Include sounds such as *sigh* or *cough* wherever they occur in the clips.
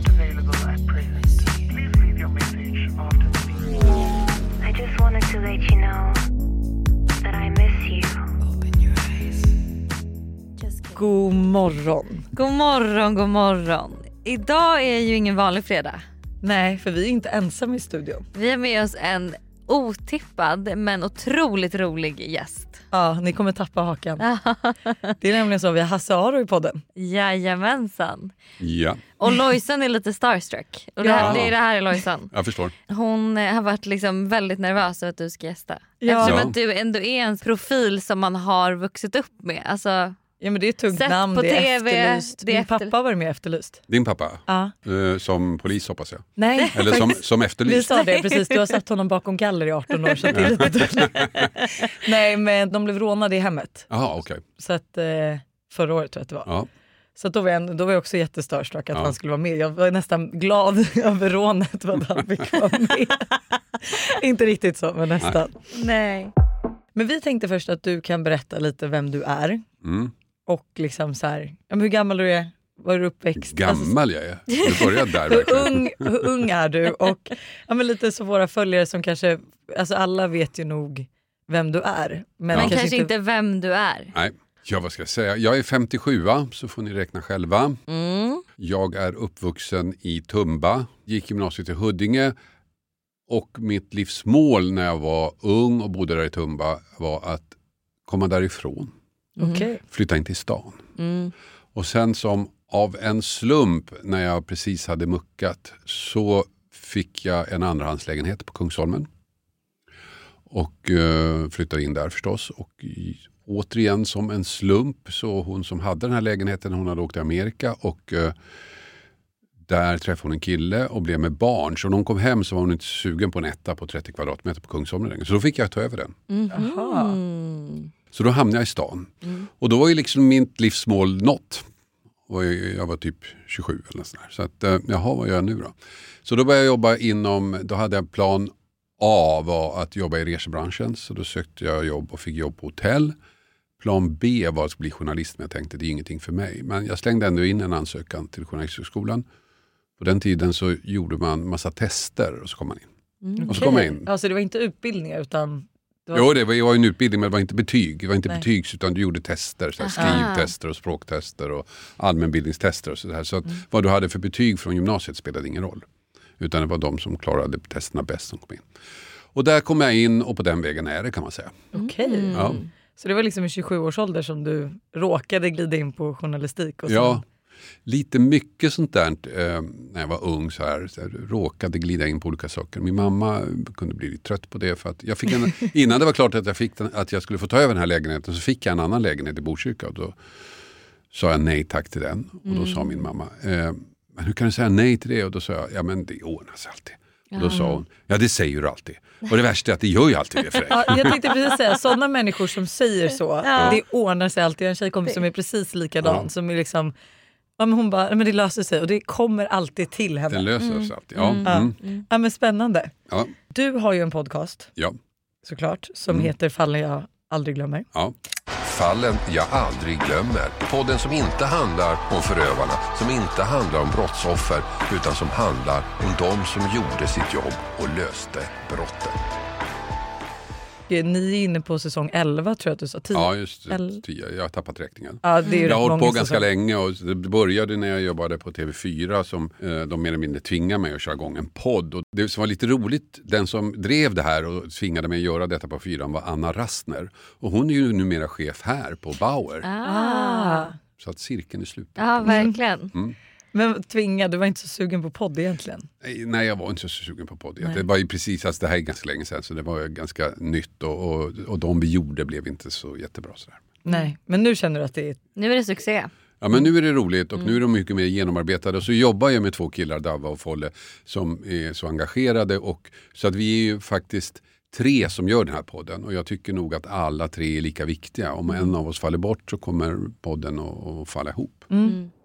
not available at present. Please leave your message after the beep. I just wanted to let you know that I miss you. God morgon. God morgon, god morgon. Idag är ju ingen vanlig fredag. Nej, för vi är inte ensamma i studion. Vi har med oss en otippad men otroligt rolig gäst. Ja, ni kommer tappa hakan. Det är nämligen så, vi har Hasse Aro i podden. Jajamensan. Ja, Och Lojsan är lite starstruck. Och det, här, Ja. det är det här är Lojsan. jag förstår. Hon eh, har varit liksom väldigt nervös över att du ska gästa. Ja. Eftersom Ja. att du ändå är en profil som man har vuxit upp med. Alltså, Ja men det är ett tungt Sett namn, på det är TV, efterlyst. det är Min efter- pappa varit med Efterlyst. Din pappa, Ja. eh, som polis hoppas jag. Nej, Eller som, som Vi efterlyst. sa det *laughs* precis, du har satt honom bakom galler i 18 år så det är lite. *laughs* Nej men de blev rånade i hemmet. Jaha, okej. Så att, eh, förra året tror jag att det var. Ja. Så då, var jag, då var jag också jättestörstruck att Ja. han skulle vara med. Jag var nästan glad *laughs* över rånet att han fick vara med. Inte riktigt så men nästan. nej. Men vi tänkte först att du kan berätta lite vem du är Mm. Och liksom så här, ja, men hur gammal du är, var du uppväxt? Alltså, Gammal jag är. Du började där *laughs* hur, verkligen. ung, hur ung är du? Och ja, men lite så våra följare som kanske, alltså alla vet ju nog vem du är. Men, Men kanske inte vem du är. Nej, ja vad ska jag säga. Jag är 57 så får ni räkna själva. Mm. Jag är uppvuxen i Tumba, gick gymnasiet i Huddinge och mitt livsmål när jag var ung och bodde där i Tumba var att komma därifrån. Okej. Flytta in till stan. Mm. Och sen som av en slump när jag precis hade muckat så fick jag en andrahandslägenhet på Kungsholmen. Och eh, flyttade in där förstås. Och i, återigen som en slump så hon som hade den här lägenheten hon hade åkt till Amerika och eh, där träffade hon en kille och blev med barn. Så när hon kom hem så var hon inte sugen på en etta på 30 kvadratmeter på Kungsholmen längre. Så då fick jag ta över den. Jaha. Mm. Så då hamnade jag i stan. Och då var ju liksom mitt livsmål nått. Och jag var typ 27 eller sådär. Så att, eh, jaha, vad gör jag nu då? Så då började jag jobba inom, då hade jag plan A var att jobba i resebranschen. Så då sökte jag jobb och fick jobb på hotell. Plan B var att bli journalist men jag tänkte det är ingenting för mig. Men jag slängde ändå in en ansökan till Journalisthögskolan. På den tiden så gjorde man massa tester och så kom man in. Och så kom jag in. Alltså det var inte utbildningar utan det var, Jo, det var, det var en utbildning men det var inte betyg. Det var inte Nej. betygs utan du gjorde tester. Så här, skrivtester och språktester och allmänbildningstester. Och så, där. så att vad du hade för betyg från gymnasiet spelade ingen roll. Utan det var de som klarade testerna bäst som kom in. Och där kom jag in och på den vägen är det kan man säga. okej. Ja. Så det var liksom i 27 års ålder som du råkade glida in på journalistik? Och sen- Ja, lite mycket sånt där eh, när jag var ung. Så här, så här, råkade glida in på olika saker. Min mamma kunde bli lite trött på det. För att jag fick en, *laughs* innan det var klart att jag, fick den, att jag skulle få ta över den här lägenheten så fick jag en annan lägenhet i Botkyrka. Och då sa jag nej tack till den. Och då sa min mamma, eh, men hur kan du säga nej till det? Och då sa jag, ja men det ordnar sig alltid. Och då sa hon, ja det säger du alltid. Och det värsta är att det gör ju alltid det för dig. *laughs* Ja, jag tänkte precis säga, sådana människor som säger så, det ordnar sig alltid. Jag har en tjejkompis som är precis likadan. Ja. Som är liksom, ja, men hon bara, "Ja, men det löser sig och det kommer alltid till henne. Den löser sig alltid. Ja, Ja. mm. Ja, men spännande. ja, Du har ju en podcast ja, såklart som Mm. heter Fallen jag aldrig glömmer. ja. Fallen jag aldrig glömmer. Podden som inte handlar om förövarna, som inte handlar om brottsoffer, utan som handlar om de som gjorde sitt jobb och löste brotten. Eh, Ni är inne på säsong 11 tror jag att du sa. 10. ja just det. Jag har tappat räkningen. Ja, det är Jag har hållit på många ganska länge och det började när jag jobbade på TV4 som eh, de mer eller mindre tvingade mig att köra igång en podd. Och det som var lite roligt, den som drev det här och tvingade mig att göra detta på fyran var Anna Rastner. Och hon är ju numera chef här på Bauer. Ah. Så att cirkeln är sluten. Ja, verkligen. Men tvinga, du var inte så sugen på podd egentligen? Nej, Nej, jag var inte så sugen på podd. Det var ju precis, alltså, det här är ganska länge sedan så det var ju ganska nytt och, och, och de vi gjorde blev inte så jättebra. Sådär. Nej, men nu känner du att det är... Nu är det succé. Ja men nu är det roligt och nu är de mycket mer genomarbetade. Och så jobbar jag med två killar, Davva och Folle, som är så engagerade. Och, så att vi är ju faktiskt tre som gör den här podden. Och jag tycker nog att alla tre är lika viktiga. Om en av oss faller bort så kommer podden att, att falla ihop.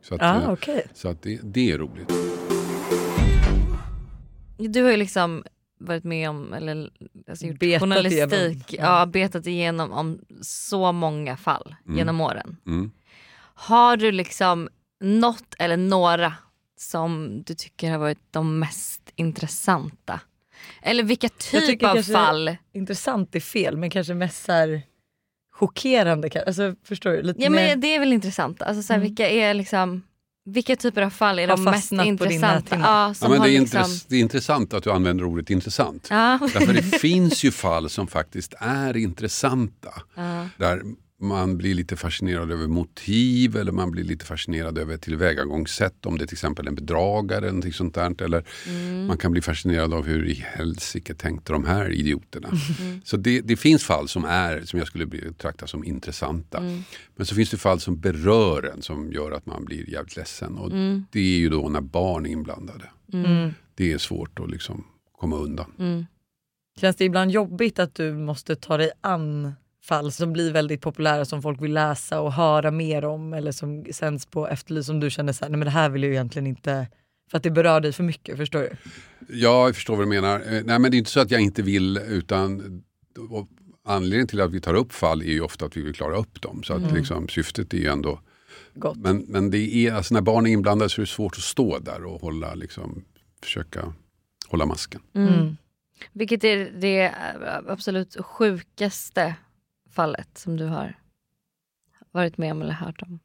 Så, att, Ja, eh, okej. så att det, det är roligt. Du har ju liksom varit med om, eller alltså gjort Betat journalistik, igenom. ja. betat igenom om så många fall genom åren. Mm. Har du liksom något eller några som du tycker har varit de mest intressanta? Eller vilka typ av fall? Intressant är fel men kanske mest så här chockerande. Alltså, förstår du? Lite Ja mer... men det är väl intressant. Alltså, så här, Mm. Vilka är liksom vilka typer av fall är Har de mest intressanta? Ja, Ja, som men det, är liksom... intress- det är intressant att du använder ordet intressant. Ja. Därför det *laughs* finns ju fall som faktiskt är intressanta. Ja. Där man blir lite fascinerad över motiv eller man blir lite fascinerad över tillvägagångssätt. Om det är till exempel en bedragare eller någonting sånt där. Eller Mm. man kan bli fascinerad av hur i helsike tänkte de här idioterna. Så det, det finns fall som är som jag skulle betrakta som intressanta. Men så finns det fall som berör en som gör att man blir jävligt ledsen. Och Det är ju då när barn är inblandade. Mm. Det är svårt att liksom komma undan. Känns det ibland jobbigt att du måste ta dig an fall som blir väldigt populära som folk vill läsa och höra mer om eller som sänds på Efterlyst som du känner så här, nej men det här vill jag ju egentligen inte för att det berör dig för mycket, förstår du? Ja, jag förstår vad du menar. Eh, Nej, men det är inte så att jag inte vill utan anledningen till att vi tar upp fall är ju ofta att vi vill klara upp dem. Så att liksom, syftet är ju ändå... Gott. Men, men det är, alltså, när barn är inblandade så är det svårt att stå där och hålla, liksom, försöka hålla masken. Mm. Vilket är det absolut sjukaste fallet som du har varit med om eller hört om?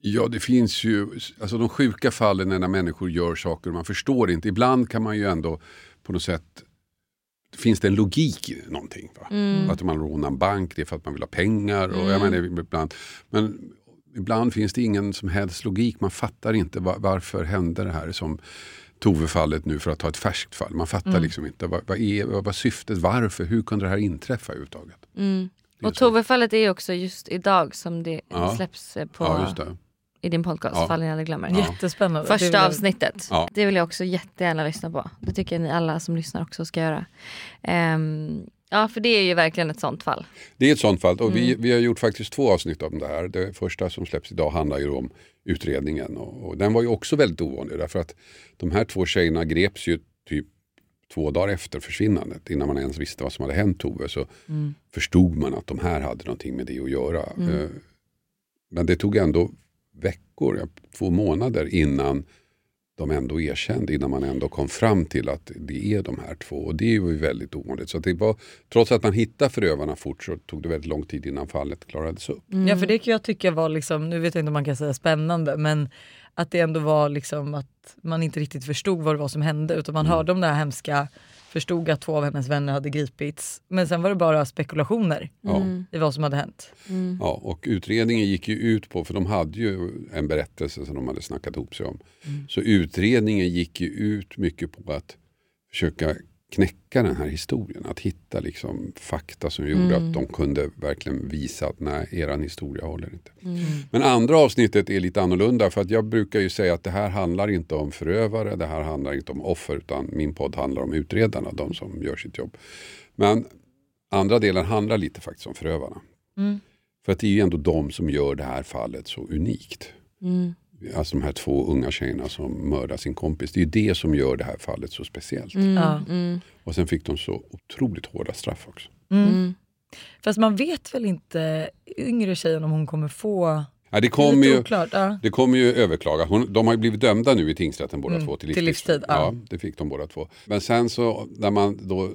Ja, det finns ju, alltså de sjuka fallen är när människor gör saker man förstår inte. Ibland kan man ju ändå på något sätt, finns det en logik i någonting. Va? Att man rånar en bank, det är för att man vill ha pengar. Och jag menar, ibland, men ibland finns det ingen som helst logik. Man fattar inte va- varför hände det här som Tove-fallet nu för att ta ett färskt fall. Man fattar liksom inte vad, vad är vad var syftet, varför, hur kunde det här inträffa överhuvudtaget? Det är Och. Tove-fallet är ju också just idag som det Ja. släpps eh, på, Ja, just det. i din podcast, Ja. Fallen jag aldrig glömmer. Jättespännande. Det Första jag- avsnittet. Ja. Det vill jag också jättegärna lyssna på. Det tycker jag ni alla som lyssnar också ska göra. Ehm, ja, för det är ju verkligen ett sånt fall. Det är ett sånt fall och vi, Mm. vi har gjort faktiskt två avsnitt om det här. Det första som släpps idag handlar ju om utredningen och, och den var ju också väldigt ovanlig därför att de här två tjejerna greps ju typ två dagar efter försvinnandet innan man ens visste vad som hade hänt Tove så Mm. förstod man att de här hade någonting med det att göra. Eh, Men det tog ändå veckor, två månader innan de ändå erkände, innan man ändå kom fram till att det är de här två. Och det var ju väldigt ovanligt. Så att det var, trots att man hittade förövarna fort så tog det väldigt lång tid innan fallet klarades upp. Ja för det kan jag tycka var, liksom, nu vet jag inte om man kan säga spännande, men att det ändå var liksom att man inte riktigt förstod vad det var som hände utan man hörde om det här hemska, förstod att två av hennes vänner hade gripits. Men sen var det bara spekulationer Ja. i vad som hade hänt. Ja, och utredningen gick ju ut på, för de hade ju en berättelse som de hade snackat ihop sig om. Så utredningen gick ju ut mycket på att försöka knäcka den här historien. Att hitta liksom fakta som gjorde att de kunde verkligen visa att nej, eran historia håller inte. Men andra avsnittet är lite annorlunda för att jag brukar ju säga att det här handlar inte om förövare, det här handlar inte om offer utan min podd handlar om utredarna, de som gör sitt jobb. Men andra delen handlar lite faktiskt om förövarna. För att det är ju ändå de som gör det här fallet så unikt. Alltså de här två unga tjejerna som mördar sin kompis. Det är ju det som gör det här fallet så speciellt. Ja. Och sen fick de så otroligt hårda straff också. Fast man vet väl inte yngre tjejen om hon kommer få... Ja, det kommer ju, oklart. Ja. det kommer ju överklaga. Hon, de har ju blivit dömda nu i tingsrätten båda Mm, två till till livstid. livstid, ja. ja, det fick de båda två. Men sen så när man då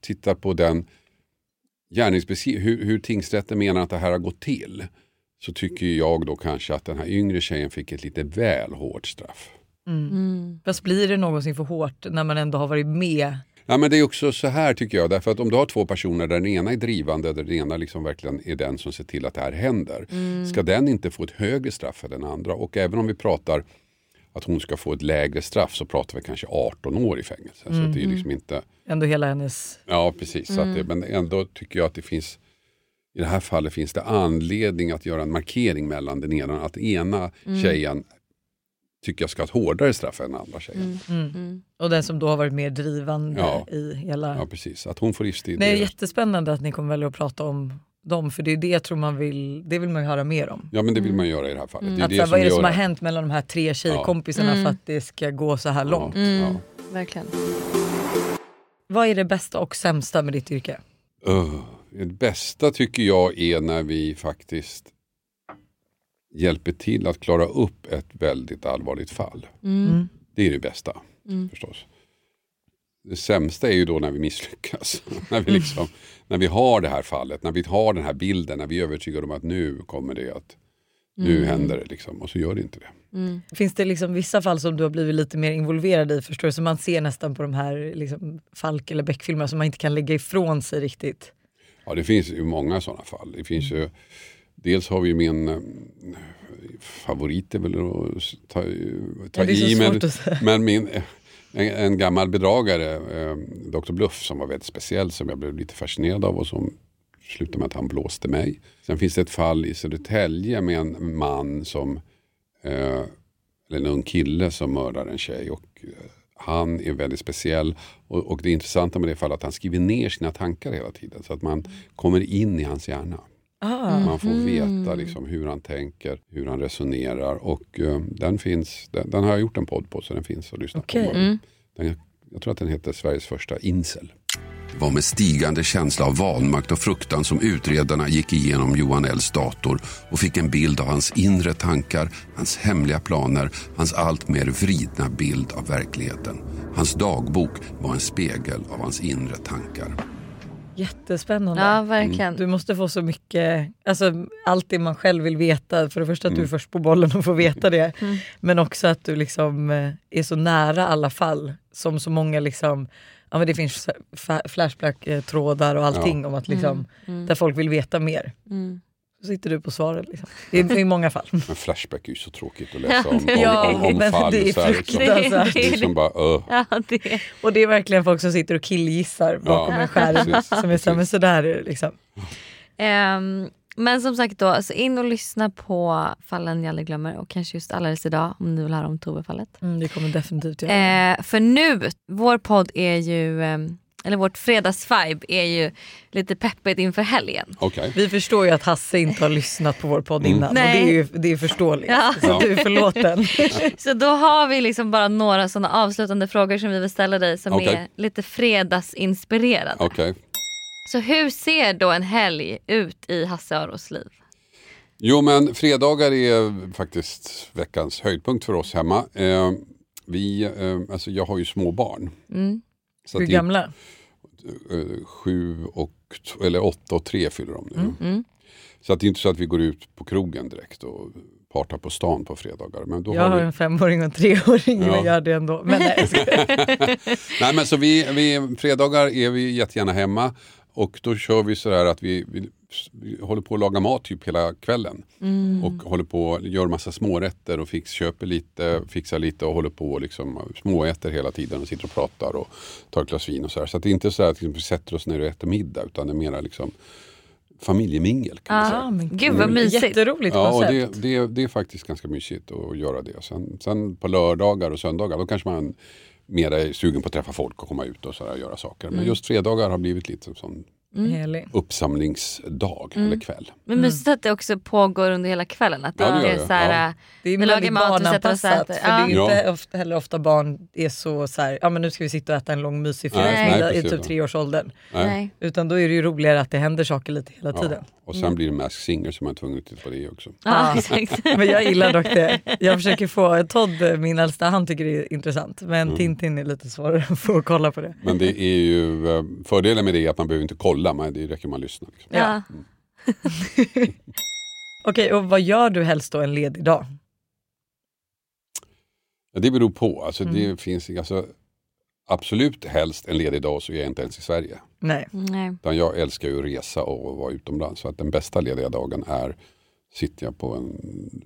tittar på den gärningsbeskrivning, hur, hur tingsrätten menar att det här har gått till. Så tycker jag då kanske att den här yngre tjejen fick ett lite väl hårt straff. Fast blir det någonsin för hårt när man ändå har varit med? Ja, men det är också så här tycker jag, därför att om du har två personer där den ena är drivande, där den ena liksom verkligen är den som ser till att det här händer. Ska den inte få ett högre straff än den andra? Och även om vi pratar att hon ska få ett lägre straff så pratar vi kanske 18 år i fängelse. Så att det är liksom inte, Ändå hela hennes... ja precis, så att det, men ändå tycker jag att det finns i det här fallet finns det anledning att göra en markering mellan den ena, att ena tjejen tycker jag ska ha ett hårdare straff än den andra tjejen. Och den som då har varit mer drivande Ja. i hela... Ja precis, att hon får livstid. Det är- jättespännande att ni kommer välja att prata om dem för det är det jag tror man vill, det vill man ju höra mer om. Ja men det vill man göra i det här fallet. Det är Att, det här, vad är det som har hänt mellan de här tre tjejkompisarna för att det ska gå så här långt? Ja, ja. Verkligen. Vad är det bästa och sämsta med ditt yrke? Uh, det bästa tycker jag är när vi faktiskt hjälper till att klara upp ett väldigt allvarligt fall. Mm. Det är det bästa förstås. Det sämsta är ju då när vi misslyckas. *laughs* när, vi liksom, när vi har det här fallet, när vi har den här bilden, när vi är övertygade om att nu kommer det att, nu händer det liksom. Och så gör det inte det. Finns det liksom vissa fall som du har blivit lite mer involverad i förstår du? Som man ser nästan på de här liksom, Falk eller Beck-filmerna som man inte kan lägga ifrån sig riktigt. Ja det finns ju många sådana fall. Det finns ju, dels har vi min eh, favorit är väl att ta, ta Ja, i, men, *laughs* men min, en, en gammal bedragare, eh, Dr. Bluff, som var väldigt speciell, som jag blev lite fascinerad av och som slutade med att han blåste mig. Sen finns det ett fall i Södertälje med en man som, eh, eller en ung kille som mördar en tjej. Och, eh, han är väldigt speciell och, och det intressanta med det fallet är att han skriver ner sina tankar hela tiden så att man kommer in i hans hjärna. Ah, Man får veta liksom hur han tänker, hur han resonerar och eh, den finns, den, den har jag gjort en podd på så den finns att lyssna Okej. på. Den, jag tror att den heter Sveriges första incel. Det var med stigande känsla av vanmakt och fruktan som utredarna gick igenom Johan Ls dator och fick en bild av hans inre tankar, hans hemliga planer, hans alltmer vridna bild av verkligheten. Hans dagbok var en spegel av hans inre tankar jättespännande. Ja, verkligen. Du måste få så mycket, alltså allt det man själv vill veta. För det första att Mm. du är först på bollen och får veta det. Men också att du liksom eh, är så nära alla fall. Som så många liksom, ja men det finns Flashback-trådar och allting om att liksom, där folk vill veta mer. Så sitter du på svaret. Liksom. Det är i många fall. Men Flashback är ju så tråkigt att läsa om, om, Ja, om, om men fall. det är så här, liksom. fruktansvärt. Det är som bara, uh. Ja, det. Och det är verkligen folk som sitter och killgissar bakom Ja, en skärm. som är så men sådär är det liksom. Ehm, men som sagt då, alltså in och lyssna på fallen jag aldrig glömmer och kanske just alldeles idag om ni vill höra om Tove-fallet. Mm, det kommer definitivt göra. Eh, för nu, vår podd är ju, ehm, eller vårt fredagsvibe är ju lite peppigt inför helgen. Okej. Vi förstår ju att Hasse inte har lyssnat på vår podd innan och det Nej. är ju det är förståeligt. Ja. Så du är förlåten. *laughs* Så då har vi liksom bara några sådana avslutande frågor som vi vill ställa dig som Okej. är lite fredagsinspirerade. Okej. Så hur ser då en helg ut i Hasse Aros liv? Jo men fredagar är faktiskt veckans höjdpunkt för oss hemma. Eh, vi, eh, alltså jag har ju små barn. Mm. Så Hur gamla? eh, sju och, eller åtta och tre fyller de nu. Mm. Så att det är inte så att vi går ut på krogen direkt och partar på stan på fredagar. Men då Jag har vi... en femåring och en treåring Ja. men gör det ändå. Men nej. *laughs* Nej men så vi, vi, fredagar är vi jättegärna hemma och då kör vi sådär att vi, vi, vi håller på att laga mat typ hela kvällen. Och håller på gör massa smårätter och fix, köper lite, fixar lite och håller på och liksom småäter hela tiden och sitter och pratar och tar ett glas vin och sådär. Så att det är inte så att vi sätter oss ner och äter middag utan det är mera liksom familjemingel kan man säga. Ah, men Gud, vad mysigt. Jätteroligt Ja, och det, det, det är faktiskt ganska mysigt att göra det. Sen, sen på lördagar och söndagar då kanske man mer sugen på att träffa folk och komma ut och, sådär, och göra saker. Men just fredagar har blivit lite som Härlig. uppsamlingsdag eller kväll. Men mysigt att det också pågår under hela kvällen. Att det Ja, det är så här, Ja. äh, Det är Vi lagar väldigt mat, vi sätter oss och barnanpassat. äter. För det är Ja. inte ofta, heller ofta barn är så, så här, ja men nu ska vi sitta och äta en lång mysig nej, i typ treårsåldern. Nej. nej. Utan då är det ju roligare att det händer saker lite hela tiden. Ja. Och sen blir det Mask Singer som man är tvungen att titta på det också. Ja, exakt. *laughs* Men jag gillar dock det. Jag försöker få, Todd, min äldsta, han tycker det är intressant. Men Mm. Tintin är lite svårare att få kolla på det. Men det är ju eh, fördelen med det är att man behöver inte kolla, men det räcker med att lyssna. Liksom. Ja. *laughs* Okej, och vad gör du helst då en ledig dag? Ja, det beror på. Alltså, det finns, alltså, absolut helst en ledig dag så är jag inte ens i Sverige. Nej. Nej. Utan jag älskar ju att resa och vara utomlands. Så att den bästa lediga dagen är sitter jag på en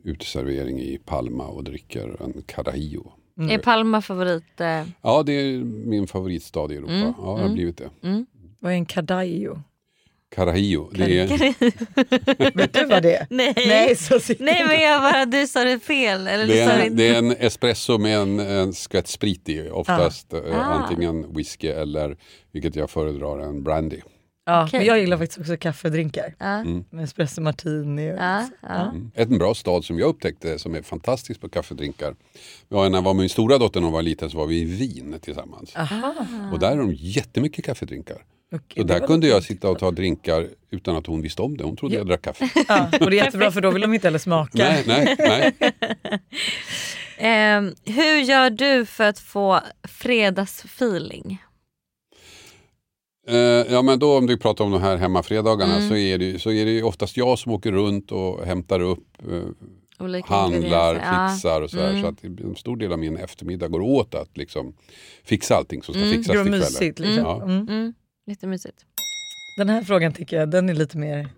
uteservering i Palma och dricker en Carajillo. Är Palma favorit? Eh, Ja, det är min favoritstad i Europa. Mm, Ja, det har blivit det. Vad är en kadaio? Carajillo, det är, *laughs* Vet du vad det är? *laughs* nej. Nej, så Nej men jag bara, du sa det fel. Eller det, är det en, det är en espresso med en, en skvätt sprit i. Oftast eh, Ah. antingen whisky eller, vilket jag föredrar, en brandy. Ja, Okej. men jag gillar faktiskt också kaffedrinkar. Ja. Med espresso martini. Och Ja, ja. Mm. En bra stad som jag upptäckte som är fantastisk på kaffedrinkar. Ja, när jag var med min stora dotter när hon var liten så var vi i Wien tillsammans. Aha. Och där har de jättemycket kaffedrinkar. Och Så där kunde jag sitta och ta drinkar utan att hon visste om det. Hon trodde jag drack kaffe. Ja, och det är jättebra för då vill de inte heller smaka. Nej, nej, nej. *laughs* Ehm, hur gör du för att få fredagsfeeling? Eh, ja men då om du pratar om de här hemmafredagarna Mm. så, är det, så är det oftast jag som åker runt och hämtar upp, eh, Olika handlar? Ja. fixar och sådär. Mm. Så att en stor del av min eftermiddag går åt att liksom fixa allting som ska Mm. fixas till kvällen. Liksom. Ja. Mm. Mm, lite mysigt. Den här frågan tycker jag den är lite mer,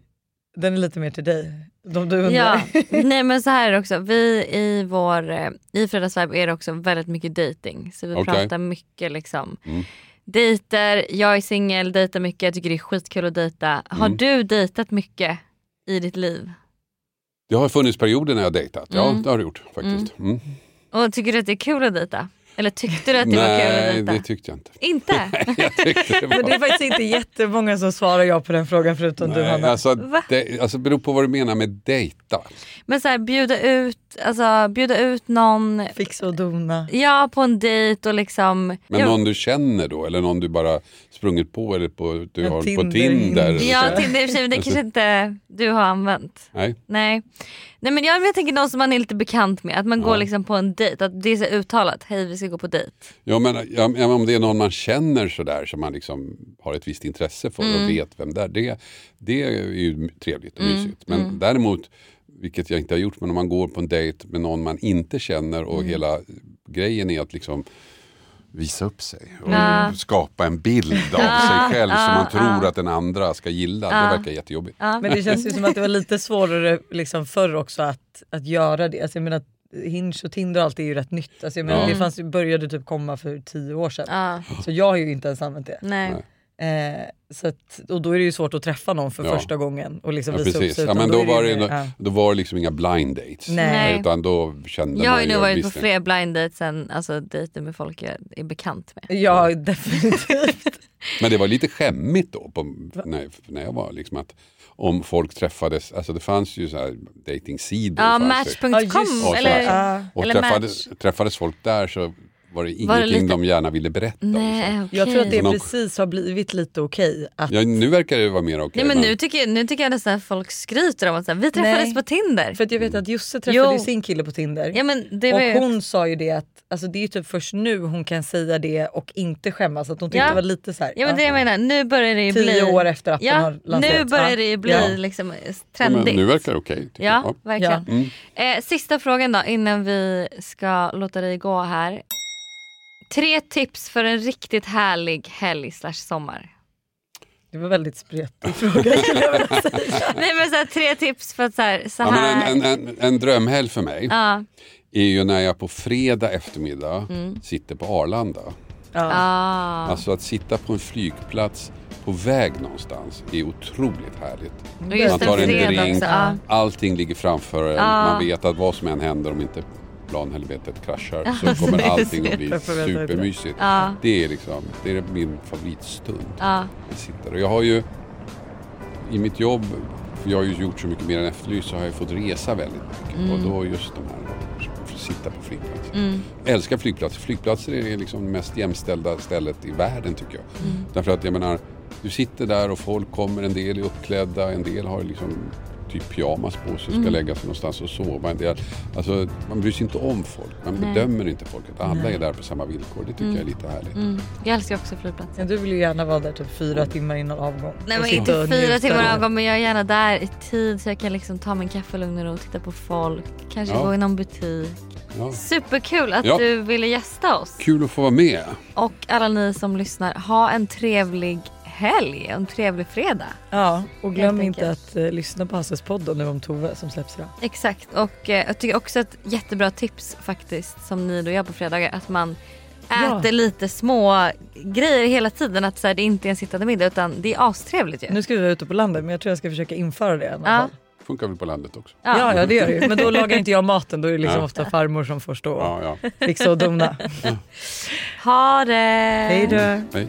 den är lite mer till dig. De du undrar. Ja, *laughs* nej men så här är det också. Vi i vår, eh, i Fredagsvibe är det också väldigt mycket dating. Så vi Okej. pratar mycket liksom Mm. dejter, jag är singel, dejtar mycket, jag tycker det är skitkul att dejta. Har Mm. du dejtat mycket i ditt liv? Det har funnits perioder när jag har dejtat. Ja Mm. det har det gjort faktiskt. Mm. Och tycker du att det är kul att dejta? Eller tyckte du att det var kul att Nej dejta? det tyckte jag inte. Inte? *laughs* Jag tyckte det Men det var... är faktiskt inte jättemånga som svarar ja på den frågan förutom du Nej, Hanna. alltså, det alltså, beror på vad du menar med dejta. Men så här, bjuda ut, alltså, bjuda ut någon Fixa och dona. Ja på en dejt och liksom Men ja, någon du känner då eller någon du bara sprungit på eller på, du En har på Tinder- Tinder? eller Ja. Tinder i och för sig, men det kanske inte du har använt. Nej. Nej. Nej men jag, jag tänker någon som man är lite bekant med, att man går liksom på en dejt, att det är så uttalat, hej vi ska gå på dejt. Ja, men, ja, om det är någon man känner sådär som man liksom har ett visst intresse för Mm. och vet vem det är. Det, det är ju trevligt och Mm. mysigt. Men däremot, vilket jag inte har gjort, men om man går på en dejt med någon man inte känner och Mm. hela grejen är att liksom visa upp sig och Ja. skapa en bild av sig själv som man tror att den andra ska gilla. Det verkar jättejobbigt. Men det känns ju som att det var lite svårare liksom förr också att, att göra det. Alltså jag menar, Hinge och Tinder och allt är ju rätt nytt. Alltså jag menar, Ja. Det fanns, började typ komma för tio år sedan. Så jag har ju inte ens använt det. nej. Nej. Eh, så att, och då är det ju svårt att träffa någon för Ja. första gången och liksom Ja, visa upp precis. sig. Ja, men då, är var det, då, ja. då var det liksom inga blind dates. Nej. Utan då kände Jag har ju nog varit på visste- fler blind dates än alltså, dejter med folk jag är bekant med. Ja definitivt. *laughs* Men det var lite skämmigt då på, när, när jag var liksom att om folk träffades, alltså det fanns ju så här datingsidor. Ja, det. Match.com det. eller? Och eller träffades, träffades folk där så var det Var det ingenting lite- de gärna ville berätta om. Nej, okej. Jag tror att det Någon- precis har blivit lite okej. att Ja, nu verkar det vara mer okej. Nej, men nu, tycker jag, nu tycker jag nästan att folk skryter om att vi träffades Nej. på Tinder. För att jag vet att Josse träffade Jo. sin kille på Tinder. Ja, men det var och ju- hon sa ju det att alltså, det är ju typ först nu hon kan säga det och inte skämmas. Att hon tyckte Ja. det var lite så här, Ja men det jag menar, nu börjar det ju Tio bli... år efter att den ja, har lanserats. Nu börjar Ja. det ju bli Ja. liksom ja, trendigt. men Nu verkar det okej. tycker Ja, jag. verkligen. Ja. Mm. Eh, sista frågan då innan vi ska låta dig gå här. Tre tips för en riktigt härlig helg slash sommar. Det var väldigt spretig *laughs* fråga skulle jag vilja säga. Nej men så här, tre tips för att så här, så Ja, här. en, en, en, en drömhelg för mig Ja. är ju när jag på fredag eftermiddag Mm. sitter på Arlanda. Ja. Ah. Alltså att sitta på en flygplats på väg någonstans är otroligt härligt. man tar en drink, också. Ja. allting ligger framför en. Ja. Man vet att vad som än händer om inte planhelvetet kraschar så kommer allting att bli supermysigt. Ja. Det är liksom, det är min favoritstund. Ja. Jag sitter. Och jag har ju i mitt jobb, för jag har ju gjort så mycket mer än Efterlyst, så har jag fått resa väldigt mycket. Och då just de här, sitta på flygplatsen. Mm. Älskar flygplatser. Flygplatser är liksom det mest jämställda stället i världen tycker jag. Mm. Därför att jag menar, du sitter där och folk kommer, en del är uppklädda, en del har liksom typ pyjamas på sig och ska Mm. lägga sig någonstans och sova. Alltså, man bryr sig inte om folk, man Nej. bedömer inte folk. Att alla är där på samma villkor, det tycker jag är lite härligt. Mm. Jag älskar också flygplatser. Ja, Du vill ju gärna vara där typ fyra timmar innan avgång. Nej men inte fyra timmar avgång men jag är gärna där i tid så jag kan liksom ta min kaffe lugn och ro och titta på folk. Kanske Ja. gå i någon butik. Ja. Superkul att Ja. du ville gästa oss. Kul att få vara med. Och alla ni som lyssnar, ha en trevlig helg, en trevlig fredag. Ja, och glöm inte att eh, lyssna på Hasses podd nu om Tove som släpps idag. Exakt och eh, jag tycker också ett jättebra tips faktiskt som ni då gör på fredagar att man Ja. äter lite små grejer hela tiden. Att så här, det inte är en sittande middag utan det är astrevligt ju. Nu ska vi vara ute på landet men jag tror jag ska försöka införa det i alla Ja. Funkar väl på landet också. Ja. ja det gör det ju. Men då lagar inte jag maten, då är det liksom Ja. ofta farmor som får stå och Ja, ja. fixa och dona. Ha det! Hej då! Hej.